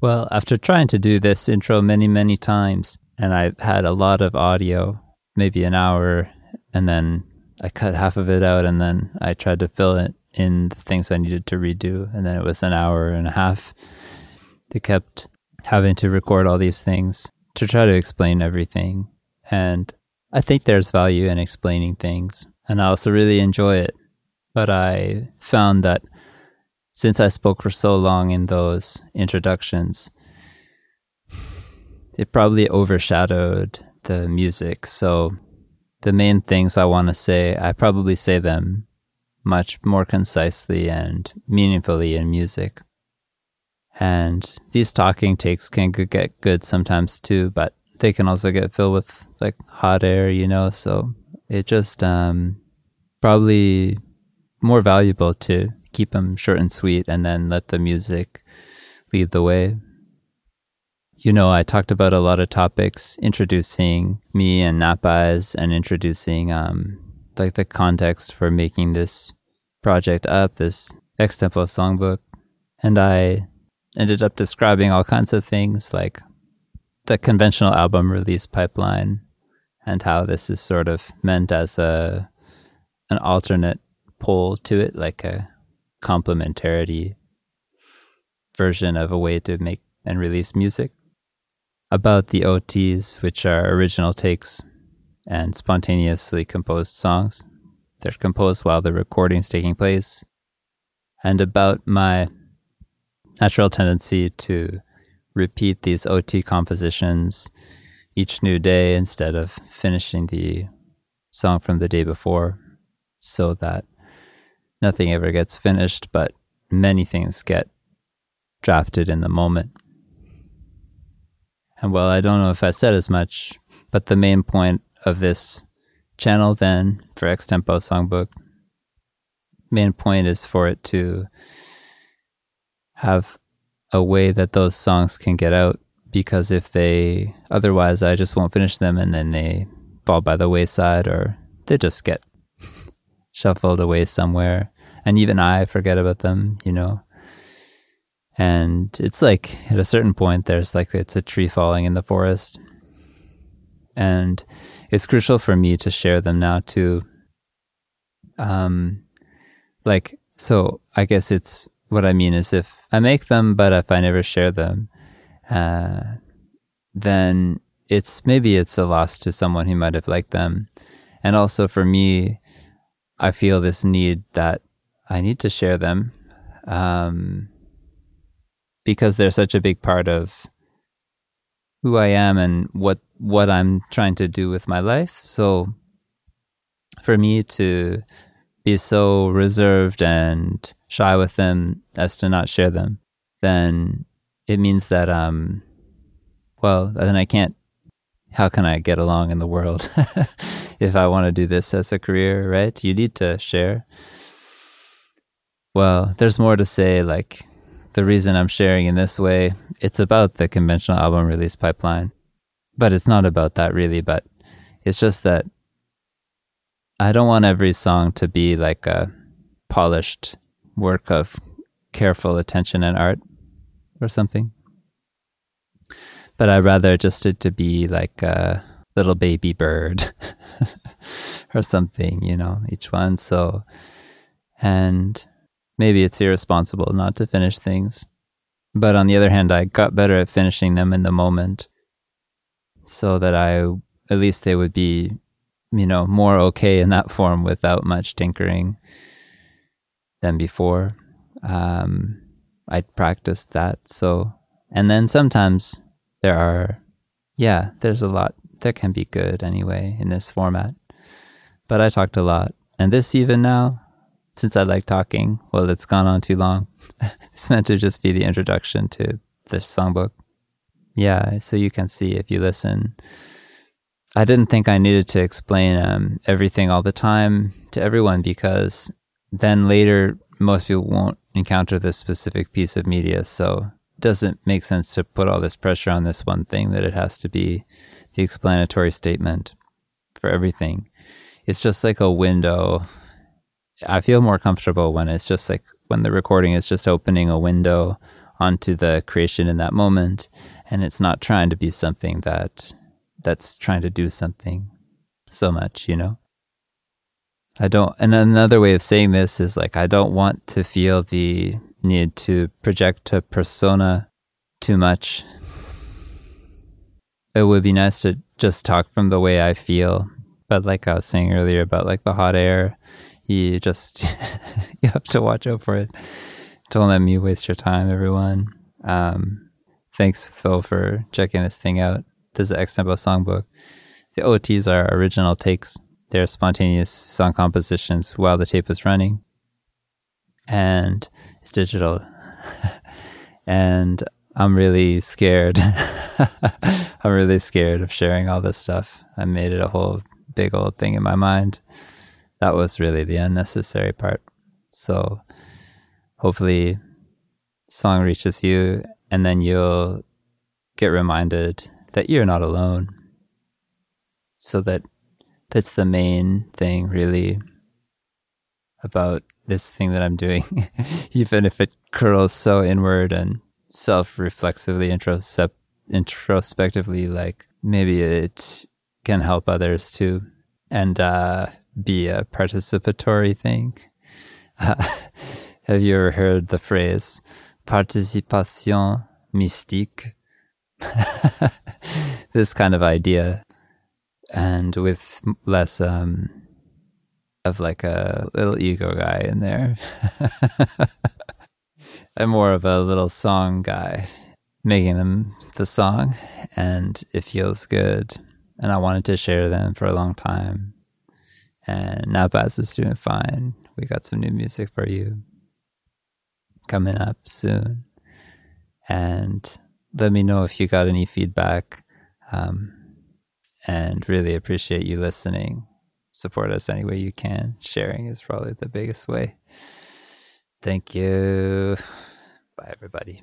Well, after trying to do this intro many, many times, and I've had a lot of audio, maybe an hour, and then I cut half of it out, and then I tried to fill it in the things I needed to redo, and then it was an hour and a half. They kept having to record all these things to try to explain everything. And I think there's value in explaining things, and I also really enjoy it. But I found that since I spoke for so long in those introductions, it probably overshadowed the music. So the main things I want to say, I probably say them much more concisely and meaningfully in music. And these talking takes can get good sometimes too, but they can also get filled with like hot air, you know, so it just um probably more valuable to keep them short and sweet and then let the music lead the way. You know, I talked about a lot of topics, introducing me and Napeyes and introducing um, like the context for making this project up, this Extempo songbook. And I ended up describing all kinds of things like the conventional album release pipeline and how this is sort of meant as a an alternate pole to it, like a complementarity version of a way to make and release music. About the OTs, which are original takes and spontaneously composed songs. They're composed while the recording's taking place. And about my natural tendency to repeat these OT compositions each new day instead of finishing the song from the day before so that nothing ever gets finished, but many things get drafted in the moment. And well, I don't know if I said as much, but the main point of this channel then for Extempo Songbook, main point is for it to have a way that those songs can get out because if they otherwise I just won't finish them and then they fall by the wayside or they just get shuffled away somewhere. And even I forget about them, you know. And it's like at a certain point, there's like it's a tree falling in the forest. And it's crucial for me to share them now too. Um, like, so I guess it's what I mean is if I make them, but if I never share them, uh, then it's maybe it's a loss to someone who might have liked them. And also for me, I feel this need that I need to share them um, because they're such a big part of who I am and what what I'm trying to do with my life. So for me to be so reserved and shy with them as to not share them, then it means that um well then I can't how can I get along in the world if I want to do this as a career, right? You need to share. Well, there's more to say. Like, the reason I'm sharing in this way, it's about the conventional album release pipeline. But it's not about that really, but it's just that I don't want every song to be like a polished work of careful attention and art or something but I'd rather just it to be like a little baby bird or something, you know, each one. So, and maybe it's irresponsible not to finish things. But on the other hand, I got better at finishing them in the moment so that I, at least they would be, you know, more okay in that form without much tinkering than before. Um, I practiced that. So, and then sometimes there are, yeah, there's a lot that can be good anyway in this format. But I talked a lot. And this, even now, since I like talking, well, it's gone on too long. it's meant to just be the introduction to this songbook. Yeah, so you can see if you listen. I didn't think I needed to explain um, everything all the time to everyone because then later most people won't encounter this specific piece of media. So doesn't make sense to put all this pressure on this one thing that it has to be the explanatory statement for everything. It's just like a window. I feel more comfortable when it's just like when the recording is just opening a window onto the creation in that moment and it's not trying to be something that that's trying to do something so much, you know. I don't and another way of saying this is like I don't want to feel the need to project a persona too much. It would be nice to just talk from the way I feel. But like I was saying earlier about like the hot air, you just you have to watch out for it. Don't let me waste your time, everyone. Um, thanks, Phil, for checking this thing out. This is the Extempo songbook. The OTs are original takes. They're spontaneous song compositions while the tape is running. And it's digital. and I'm really scared. I'm really scared of sharing all this stuff. I made it a whole big old thing in my mind. That was really the unnecessary part. So hopefully song reaches you and then you'll get reminded that you're not alone. So that that's the main thing really about this thing that I'm doing. Even if it curls so inward and self-reflexively introspe- introspectively like maybe it can help others too and uh, be a participatory thing have you ever heard the phrase participation mystique this kind of idea and with less um, of like a little ego guy in there I'm more of a little song guy, making them the song, and it feels good. And I wanted to share them for a long time. And now Baz is doing fine. We got some new music for you coming up soon. And let me know if you got any feedback. Um, and really appreciate you listening. Support us any way you can. Sharing is probably the biggest way. Thank you. Bye, everybody.